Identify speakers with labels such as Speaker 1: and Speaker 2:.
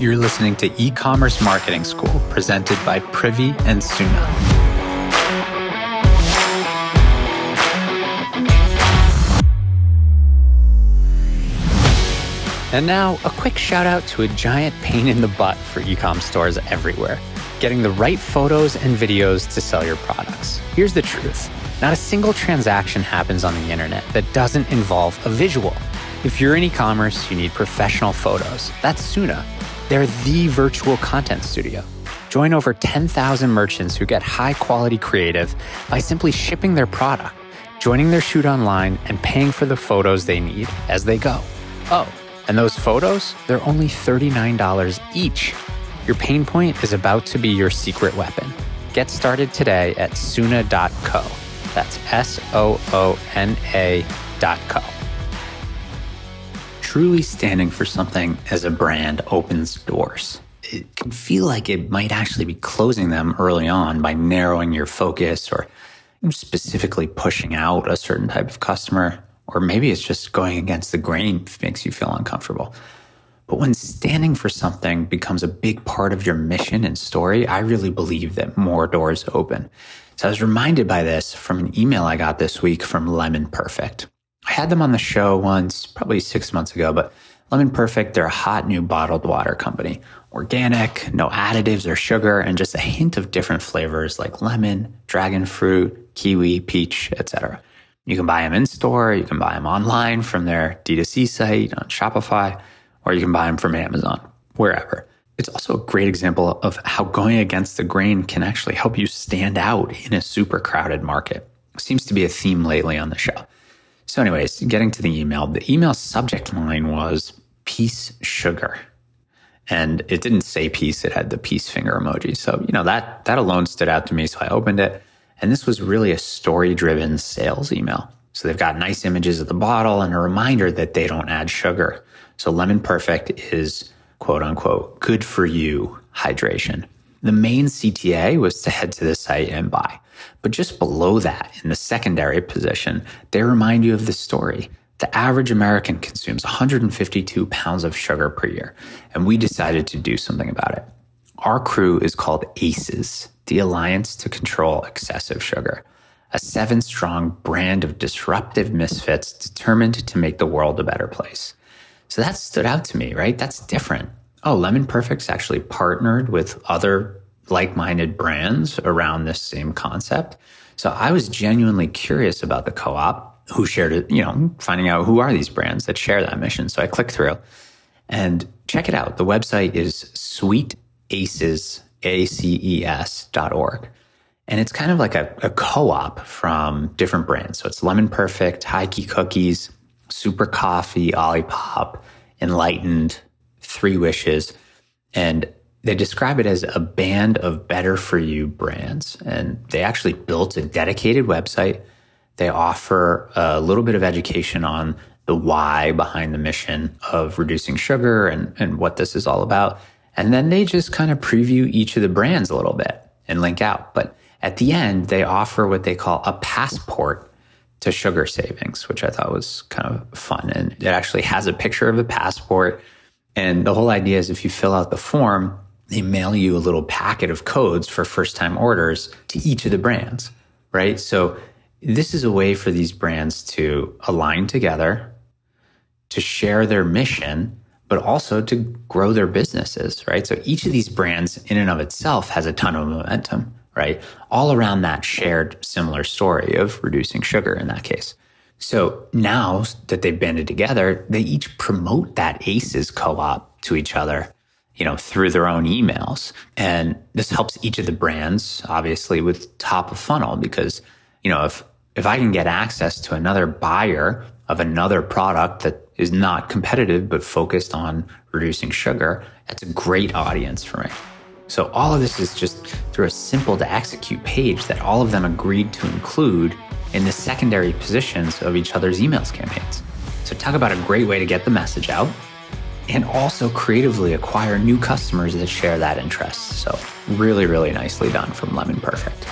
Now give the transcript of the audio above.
Speaker 1: You're listening to E Commerce Marketing School, presented by Privy and Soona. And now, a quick shout out to a giant pain in the butt for ecom stores everywhere getting the right photos and videos to sell your products. Here's the truth not a single transaction happens on the internet that doesn't involve a visual. If you're in e commerce, you need professional photos. That's Soona. They're the virtual content studio. Join over 10,000 merchants who get high quality creative by simply shipping their product, joining their shoot online, and paying for the photos they need as they go. Oh, and those photos, they're only $39 each. Your pain point is about to be your secret weapon. Get started today at Soona.co. That's S O O N A.co. Truly standing for something as a brand opens doors. It can feel like it might actually be closing them early on by narrowing your focus or specifically pushing out a certain type of customer. Or maybe it's just going against the grain makes you feel uncomfortable. But when standing for something becomes a big part of your mission and story, I really believe that more doors open. So I was reminded by this from an email I got this week from Lemon Perfect. I had them on the show once, probably six months ago, but Lemon Perfect, they're a hot new bottled water company. Organic, no additives or sugar, and just a hint of different flavors like lemon, dragon fruit, kiwi, peach, etc. You can buy them in store, you can buy them online from their D2C site on Shopify or you can buy them from Amazon, wherever. It's also a great example of how going against the grain can actually help you stand out in a super crowded market. Seems to be a theme lately on the show. So, anyways, getting to the email, the email subject line was peace sugar. And it didn't say peace, it had the peace finger emoji. So, you know, that that alone stood out to me. So I opened it. And this was really a story driven sales email. So they've got nice images of the bottle and a reminder that they don't add sugar. So Lemon Perfect is quote unquote good for you hydration. The main CTA was to head to the site and buy. But just below that, in the secondary position, they remind you of the story. The average American consumes 152 pounds of sugar per year, and we decided to do something about it. Our crew is called ACES, the Alliance to Control Excessive Sugar, a seven strong brand of disruptive misfits determined to make the world a better place. So that stood out to me, right? That's different. Oh, Lemon Perfect's actually partnered with other like minded brands around this same concept. So I was genuinely curious about the co op who shared it, you know, finding out who are these brands that share that mission. So I clicked through and check it out. The website is sweetaces, A-C-E-S dot org. And it's kind of like a, a co-op from different brands. So it's Lemon Perfect, HighKey Cookies, Super Coffee, Olipop, Enlightened, Three Wishes, and they describe it as a band of better for you brands. And they actually built a dedicated website. They offer a little bit of education on the why behind the mission of reducing sugar and, and what this is all about. And then they just kind of preview each of the brands a little bit and link out. But at the end, they offer what they call a passport to sugar savings, which I thought was kind of fun. And it actually has a picture of a passport. And the whole idea is if you fill out the form, they mail you a little packet of codes for first time orders to each of the brands, right? So this is a way for these brands to align together, to share their mission, but also to grow their businesses, right? So each of these brands in and of itself has a ton of momentum right? All around that shared similar story of reducing sugar in that case. So now that they've banded together, they each promote that ACES co-op to each other, you know, through their own emails. And this helps each of the brands, obviously, with top of funnel because, you know, if, if I can get access to another buyer of another product that is not competitive, but focused on reducing sugar, that's a great audience for me. So all of this is just through a simple to execute page that all of them agreed to include in the secondary positions of each other's emails campaigns. So talk about a great way to get the message out and also creatively acquire new customers that share that interest. So really, really nicely done from Lemon Perfect.